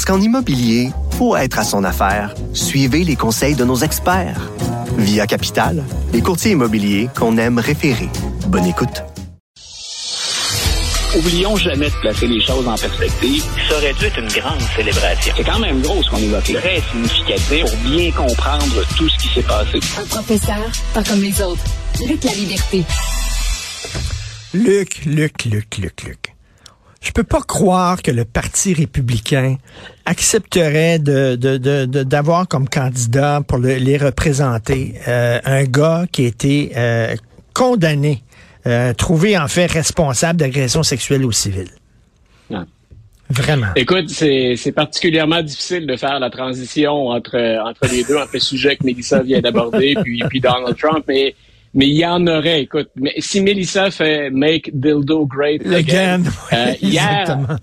Parce qu'en immobilier, pour être à son affaire, suivez les conseils de nos experts. Via Capital, les courtiers immobiliers qu'on aime référer. Bonne écoute. Oublions jamais de placer les choses en perspective. Ça aurait dû être une grande célébration. C'est quand même gros ce qu'on évoque là. Très significatif pour bien comprendre tout ce qui s'est passé. Un professeur, pas comme les autres. Luc la liberté. Luc, Luc, Luc, Luc, Luc. Je peux pas croire que le Parti républicain accepterait de, de, de, d'avoir comme candidat pour le- les représenter euh, un gars qui a été euh, condamné, euh, trouvé en fait responsable d'agression sexuelle aux civils. Ouais. Vraiment. Écoute, c'est c'est particulièrement difficile de faire la transition entre entre les deux, entre le sujet que Mélissa vient d'aborder, puis puis Donald Trump, mais mais il y en aurait. Écoute, mais si Mélissa fait Make Dildo Great Again, Again. euh, hier.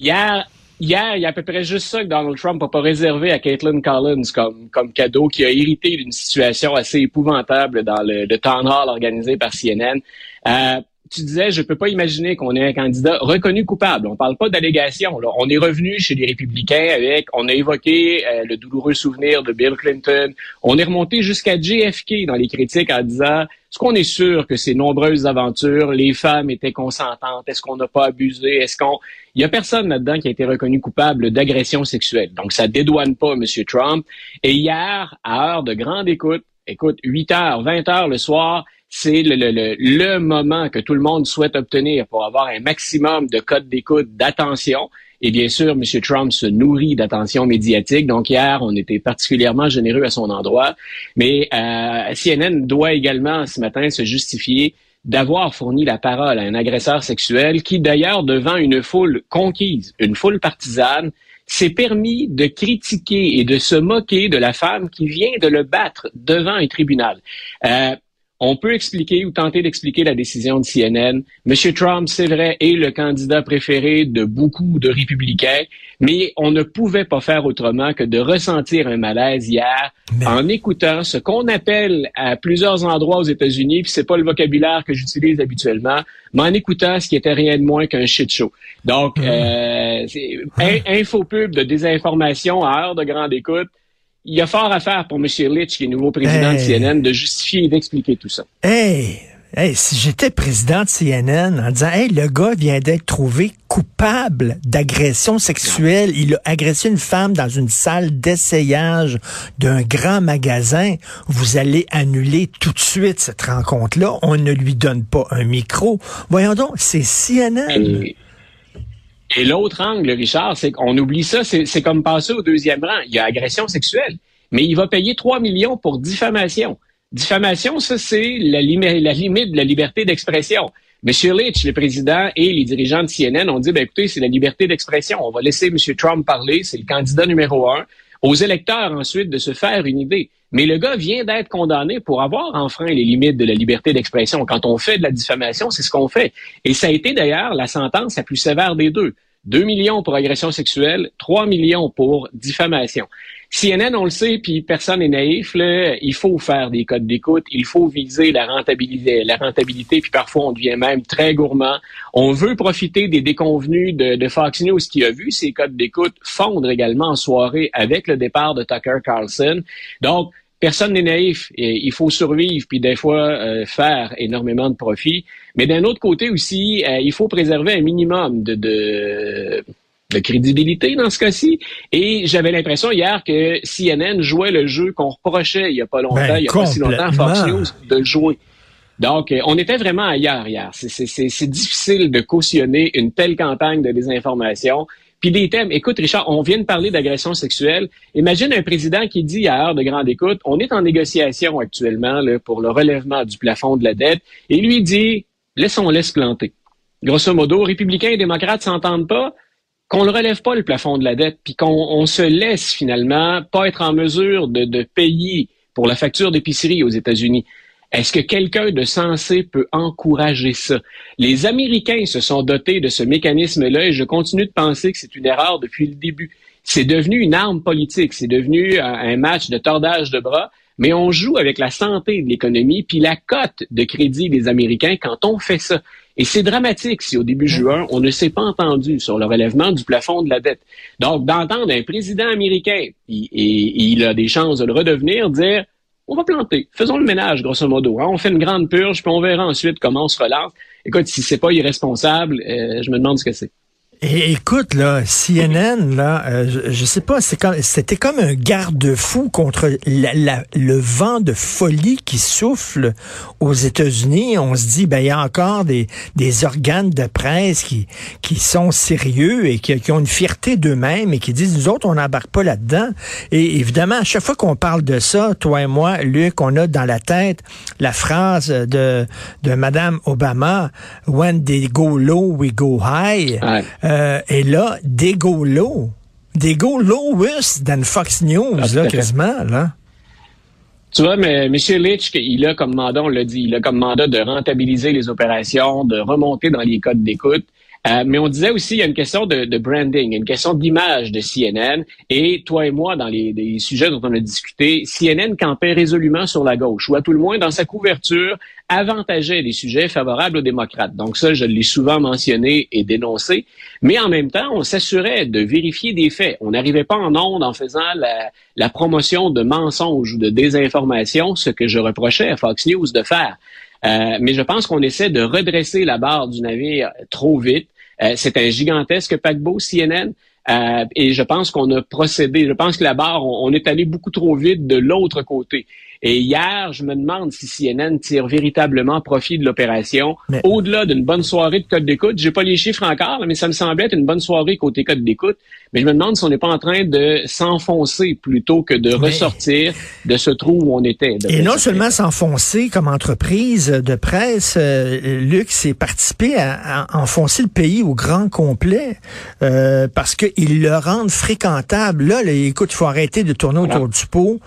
Hier, hier, il y a à peu près juste ça que Donald Trump n'a pas réservé à Caitlin Collins comme, comme cadeau, qui a hérité d'une situation assez épouvantable dans le, le town hall organisé par CNN. Euh, tu disais, je peux pas imaginer qu'on ait un candidat reconnu coupable. On parle pas d'allégation. On est revenu chez les républicains avec, on a évoqué euh, le douloureux souvenir de Bill Clinton. On est remonté jusqu'à JFK dans les critiques en disant, est-ce qu'on est sûr que ces nombreuses aventures, les femmes étaient consentantes? Est-ce qu'on n'a pas abusé? Est-ce qu'on... Il y a personne là-dedans qui a été reconnu coupable d'agression sexuelle. Donc, ça dédouane pas M. Trump. Et hier, à heure de grande écoute, écoute, 8 heures, 20 heures le soir, c'est le, le, le, le moment que tout le monde souhaite obtenir pour avoir un maximum de codes d'écoute, d'attention. Et bien sûr, M. Trump se nourrit d'attention médiatique. Donc hier, on était particulièrement généreux à son endroit. Mais euh, CNN doit également ce matin se justifier d'avoir fourni la parole à un agresseur sexuel qui, d'ailleurs, devant une foule conquise, une foule partisane, s'est permis de critiquer et de se moquer de la femme qui vient de le battre devant un tribunal. Euh, on peut expliquer ou tenter d'expliquer la décision de CNN. M. Trump, c'est vrai, est le candidat préféré de beaucoup de républicains, mais on ne pouvait pas faire autrement que de ressentir un malaise hier Mais- en écoutant ce qu'on appelle à plusieurs endroits aux États-Unis, puis c'est pas le vocabulaire que j'utilise habituellement, mais en écoutant ce qui était rien de moins qu'un shit show. Donc, euh, c'est in- infopub de désinformation à heure de grande écoute. Il y a fort à faire pour M. Litch, qui est nouveau président de. CNN, de justifier et d'expliquer tout ça. Hey, hey, si j'étais président de CNN en disant, hey, le gars vient d'être trouvé coupable d'agression sexuelle, il a agressé une femme dans une salle d'essayage d'un grand magasin, vous allez annuler tout de suite cette rencontre-là. On ne lui donne pas un micro. Voyons donc, c'est CNN. Et l'autre angle, Richard, c'est qu'on oublie ça, c'est comme passer au deuxième rang. Il y a agression sexuelle, mais il va payer 3 millions pour diffamation. Diffamation, ça, c'est la, limi- la limite de la liberté d'expression. Monsieur Litch, le président et les dirigeants de CNN ont dit, ben, écoutez, c'est la liberté d'expression. On va laisser Monsieur Trump parler, c'est le candidat numéro un. Aux électeurs, ensuite, de se faire une idée. Mais le gars vient d'être condamné pour avoir enfreint les limites de la liberté d'expression. Quand on fait de la diffamation, c'est ce qu'on fait. Et ça a été d'ailleurs la sentence la plus sévère des deux. 2 millions pour agression sexuelle, 3 millions pour diffamation. CNN, on le sait, puis personne n'est naïf, il faut faire des codes d'écoute, il faut viser la rentabilité, la puis parfois on devient même très gourmand. On veut profiter des déconvenus de, de Fox News qui a vu ces codes d'écoute fondre également en soirée avec le départ de Tucker Carlson. Donc, personne n'est naïf. Et il faut survivre, puis des fois euh, faire énormément de profit. Mais d'un autre côté aussi, euh, il faut préserver un minimum de, de, de crédibilité dans ce cas-ci. Et j'avais l'impression hier que CNN jouait le jeu qu'on reprochait il n'y a pas longtemps, Ben, il n'y a pas si longtemps, Fox. News, de jouer. Donc, euh, on était vraiment ailleurs hier. C'est difficile de cautionner une telle campagne de désinformation. Puis des thèmes, écoute Richard, on vient de parler d'agression sexuelle. Imagine un président qui dit à heure de grande écoute, on est en négociation actuellement pour le relèvement du plafond de la dette, et lui dit, laissons-les se planter. Grosso modo, républicains et démocrates s'entendent pas, qu'on ne relève pas le plafond de la dette, puis qu'on se laisse finalement pas être en mesure de, de payer pour la facture d'épicerie aux États-Unis. Est-ce que quelqu'un de sensé peut encourager ça? Les Américains se sont dotés de ce mécanisme-là et je continue de penser que c'est une erreur depuis le début. C'est devenu une arme politique, c'est devenu un match de tordage de bras, mais on joue avec la santé de l'économie puis la cote de crédit des Américains quand on fait ça. Et c'est dramatique si au début juin, on ne s'est pas entendu sur le relèvement du plafond de la dette. Donc, d'entendre un président américain, et il a des chances de le redevenir, dire on va planter. Faisons le ménage, grosso modo. Hein. On fait une grande purge, puis on verra ensuite comment on se relance. Écoute, si c'est pas irresponsable, euh, je me demande ce que c'est. Et écoute, là, CNN, là, euh, je, sais pas, c'était comme un garde-fou contre le vent de folie qui souffle aux États-Unis. On se dit, ben, il y a encore des, des organes de presse qui, qui sont sérieux et qui, qui ont une fierté d'eux-mêmes et qui disent, nous autres, on n'embarque pas là-dedans. Et évidemment, à chaque fois qu'on parle de ça, toi et moi, Luc, on a dans la tête la phrase de, de Madame Obama, When they go low, we go high. Euh, et là, low. Des lowest dans Fox News, ah, là, quasiment, là. Tu vois, mais M. Litch, il a comme mandat, on l'a dit, il a comme mandat de rentabiliser les opérations, de remonter dans les codes d'écoute. Euh, mais on disait aussi, il y a une question de, branding, une question d'image de CNN. Et toi et moi, dans les, les, sujets dont on a discuté, CNN campait résolument sur la gauche, ou à tout le moins dans sa couverture, avantageait des sujets favorables aux démocrates. Donc ça, je l'ai souvent mentionné et dénoncé. Mais en même temps, on s'assurait de vérifier des faits. On n'arrivait pas en onde en faisant la, la promotion de mensonges ou de désinformation, ce que je reprochais à Fox News de faire. Euh, mais je pense qu'on essaie de redresser la barre du navire trop vite. Euh, c'est un gigantesque paquebot CNN. Euh, et je pense qu'on a procédé, je pense que la barre, on est allé beaucoup trop vite de l'autre côté. Et hier, je me demande si CNN tire véritablement profit de l'opération. Au-delà d'une bonne soirée de code d'écoute, j'ai pas les chiffres encore, mais ça me semblait être une bonne soirée côté code d'écoute. Mais je me demande si on n'est pas en train de s'enfoncer plutôt que de ressortir de ce trou où on était. Et non seulement s'enfoncer comme entreprise de presse, euh, Luc, c'est participer à, enfoncer le pays au grand complet euh, parce qu'ils le rendent fréquentable. Là, écoute, il faut arrêter de tourner autour du pot.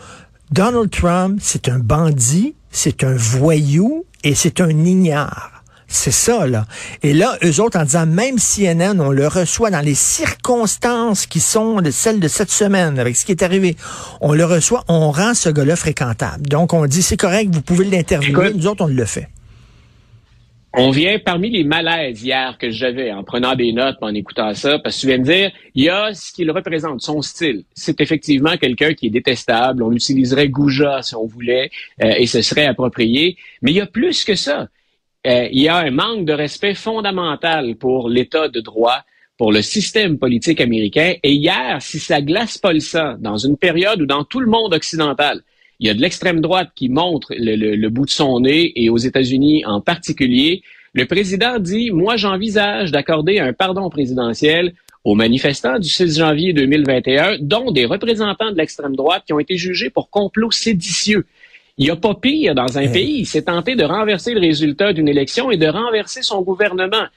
Donald Trump, c'est un bandit, c'est un voyou et c'est un ignare. C'est ça, là. Et là, eux autres, en disant, même CNN, on le reçoit dans les circonstances qui sont celles de cette semaine, avec ce qui est arrivé, on le reçoit, on rend ce gars-là fréquentable. Donc, on dit, c'est correct, vous pouvez l'interviewer. Nous autres, on le fait. On vient parmi les malaises hier que j'avais en prenant des notes, en écoutant ça, parce que tu viens de dire, il y a ce qu'il représente, son style. C'est effectivement quelqu'un qui est détestable. On utiliserait Gouja si on voulait, euh, et ce serait approprié. Mais il y a plus que ça. Euh, il y a un manque de respect fondamental pour l'État de droit, pour le système politique américain. Et hier, si ça glace pas le sang dans une période où dans tout le monde occidental, il y a de l'extrême droite qui montre le, bout de son nez et aux États-Unis en particulier. Le président dit, moi j'envisage d'accorder un pardon présidentiel aux manifestants du 6 janvier 2021, dont des représentants de l'extrême droite qui ont été jugés pour complot séditieux. Il n'y a pas pire dans un pays. Il s'est tenté de renverser le résultat d'une élection et de renverser son gouvernement.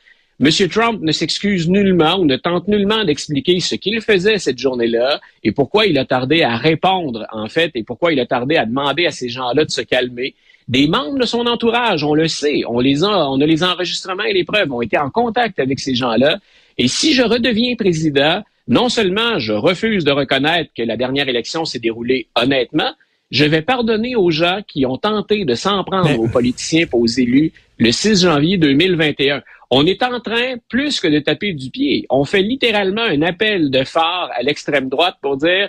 M. Trump ne s'excuse nullement ou ne tente nullement d'expliquer ce qu'il faisait cette journée-là et pourquoi il a tardé à répondre, en fait, et pourquoi il a tardé à demander à ces gens-là de se calmer. Des membres de son entourage, on le sait, on les a, on a les enregistrements et les preuves, ont été en contact avec ces gens-là. Et si je redeviens président, non seulement je refuse de reconnaître que la dernière élection s'est déroulée honnêtement, je vais pardonner aux gens qui ont tenté de s'en prendre aux politiciens et aux élus le 6 janvier 2021. On est en train, plus que de taper du pied, on fait littéralement un appel de phare à l'extrême droite pour dire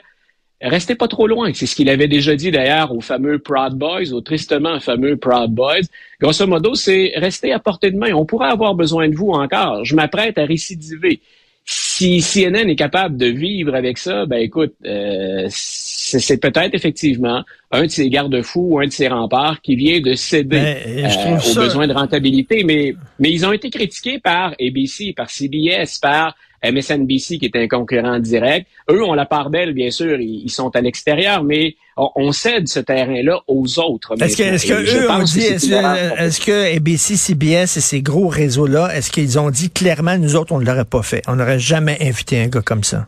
restez pas trop loin. C'est ce qu'il avait déjà dit d'ailleurs aux fameux Proud Boys, aux tristement fameux Proud Boys. Grosso modo, c'est rester à portée de main. On pourrait avoir besoin de vous encore. Je m'apprête à récidiver. Si CNN est capable de vivre avec ça, ben écoute, euh, c'est peut-être effectivement un de ces garde-fous ou un de ces remparts qui vient de céder ben, euh, aux besoins de rentabilité. Mais, mais ils ont été critiqués par ABC, par CBS, par MSNBC qui est un concurrent direct. Eux ont la part belle, bien sûr, ils, sont à l'extérieur, mais on, cède ce terrain-là aux autres. Est-ce que, est-ce que eux ont dit, est-ce que, ABC, CBS et ces gros réseaux-là, est-ce qu'ils ont dit clairement, nous autres, on ne l'aurait pas fait? On n'aurait jamais invité un gars comme ça.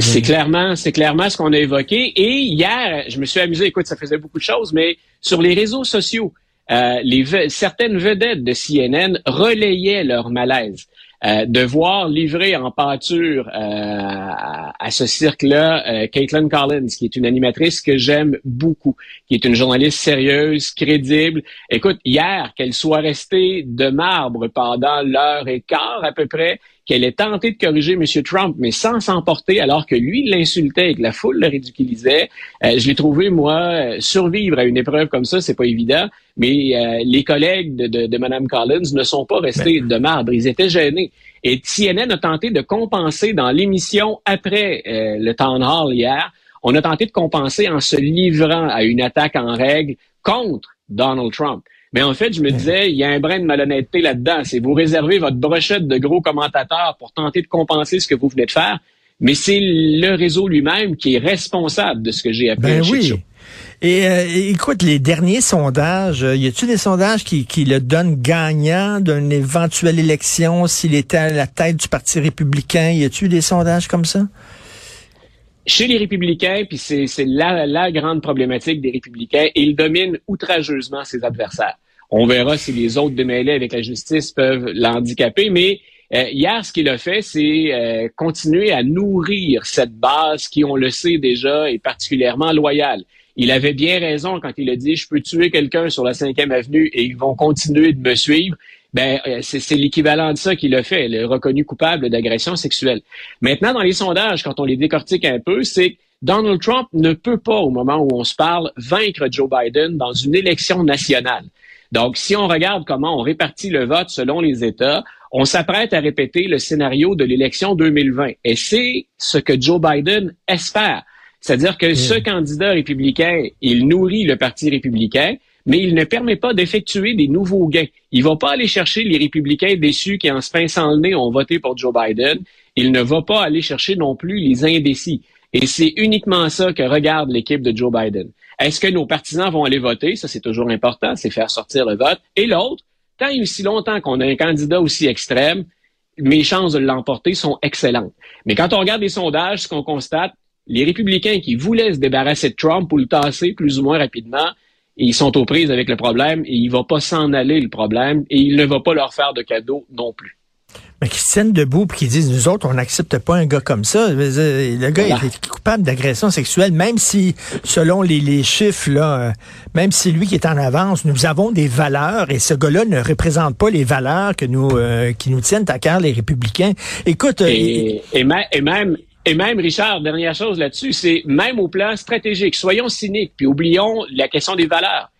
C'est clairement, c'est clairement ce qu'on a évoqué. Et hier, je me suis amusé. Écoute, ça faisait beaucoup de choses, mais sur les réseaux sociaux, euh, les, certaines vedettes de CNN relayaient leur malaise. Euh, de voir livrer en pâture euh, à, ce cirque-là euh, Caitlin Collins, qui est une animatrice que j'aime beaucoup, qui est une journaliste sérieuse, crédible. Écoute, hier, qu'elle soit restée de marbre pendant l'heure et quart à peu près, qu'elle ait tenté de corriger M. Trump, mais sans s'emporter, alors que lui l'insultait et que la foule le ridiculisait. Euh, je l'ai trouvé, moi, survivre à une épreuve comme ça, c'est pas évident, mais euh, les collègues de, de, de Mme Collins ne sont pas restés de marbre, ils étaient gênés. Et CNN a tenté de compenser dans l'émission après euh, le town hall hier, on a tenté de compenser en se livrant à une attaque en règle contre Donald Trump. Mais en fait, je me disais, il y a un brin de malhonnêteté là-dedans. C'est vous réservez votre brochette de gros commentateurs pour tenter de compenser ce que vous venez de faire. Mais c'est le réseau lui-même qui est responsable de ce que j'ai appelé ben oui. Et euh, écoute, les derniers sondages, euh, y a-t-il des sondages qui, qui le donnent gagnant d'une éventuelle élection s'il était à la tête du Parti républicain? Y a-t-il des sondages comme ça? Chez les républicains, puis c'est la, la grande problématique des républicains, ils dominent outrageusement ses adversaires. On verra si les autres démêlés avec la justice peuvent l'handicaper, mais euh, hier, ce qu'il a fait, c'est euh, continuer à nourrir cette base qui, on le sait déjà, est particulièrement loyale. Il avait bien raison quand il a dit, je peux tuer quelqu'un sur la 5e avenue et ils vont continuer de me suivre ben euh, c'est l'équivalent de ça qu'il a fait, le reconnu coupable d'agression sexuelle. Maintenant, dans les sondages, quand on les décortique un peu, c'est Donald Trump ne peut pas, au moment où on se parle, vaincre Joe Biden dans une élection nationale. Donc, si on regarde comment on répartit le vote selon les États, on s'apprête à répéter le scénario de l'élection 2020. Et c'est ce que Joe Biden espère. C'est-à-dire que ce candidat républicain, il nourrit le Parti républicain, mais il ne permet pas d'effectuer des nouveaux gains. Il va pas aller chercher les républicains déçus qui, en se pinçant le nez, ont voté pour Joe Biden. Il ne va pas aller chercher non plus les indécis. Et c'est uniquement ça que regarde l'équipe de Joe Biden. Est-ce que nos partisans vont aller voter? Ça, c'est toujours important, c'est faire sortir le vote. Et l'autre, tant et aussi longtemps qu'on a un candidat aussi extrême, mes chances de l'emporter sont excellentes. Mais quand on regarde les sondages, ce qu'on constate, les républicains qui voulaient se débarrasser de Trump ou le tasser plus ou moins rapidement, ils sont aux prises avec le problème et il va pas s'en aller le problème et il ne va pas leur faire de cadeau non plus. Mais qui se tiennent debout et qui disent, nous autres, on n'accepte pas un gars comme ça. Le gars est coupable d'agression sexuelle, même si, selon les, chiffres, là, euh, même si lui qui est en avance, nous avons des valeurs et ce gars-là ne représente pas les valeurs que nous, euh, qui nous tiennent à cœur, les républicains. Écoute... Euh, et, et même, et même, Richard, dernière chose là-dessus, c'est même au plan stratégique, soyons cyniques, puis oublions la question des valeurs.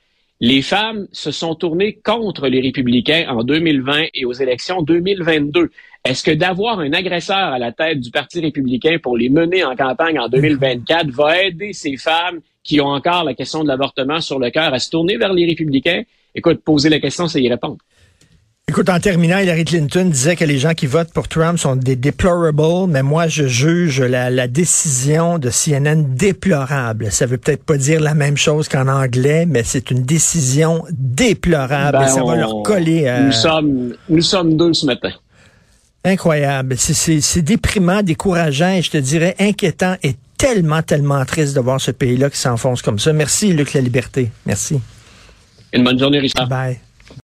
Les femmes se sont tournées contre les républicains en 2020 et aux élections 2022. Est-ce que d'avoir un agresseur à la tête du Parti républicain pour les mener en campagne en 2024 va aider ces femmes qui ont encore la question de l'avortement sur le cœur à se tourner vers les républicains? Écoute, poser la question, c'est y répondre. Écoute, en terminant, Hillary Clinton disait que les gens qui votent pour Trump sont des deplorables, mais moi, je juge la, décision de CNN déplorable. Ça veut peut-être pas dire la même chose qu'en anglais, mais c'est une décision déplorable et ben, ça va leur coller. À... Nous sommes, nous sommes deux ce matin. Incroyable. C'est déprimant, décourageant et je te dirais inquiétant et tellement, tellement triste de voir ce pays-là qui s'enfonce comme ça. Merci, Luc La Liberté. Merci. Une bonne journée, Richard. Bye.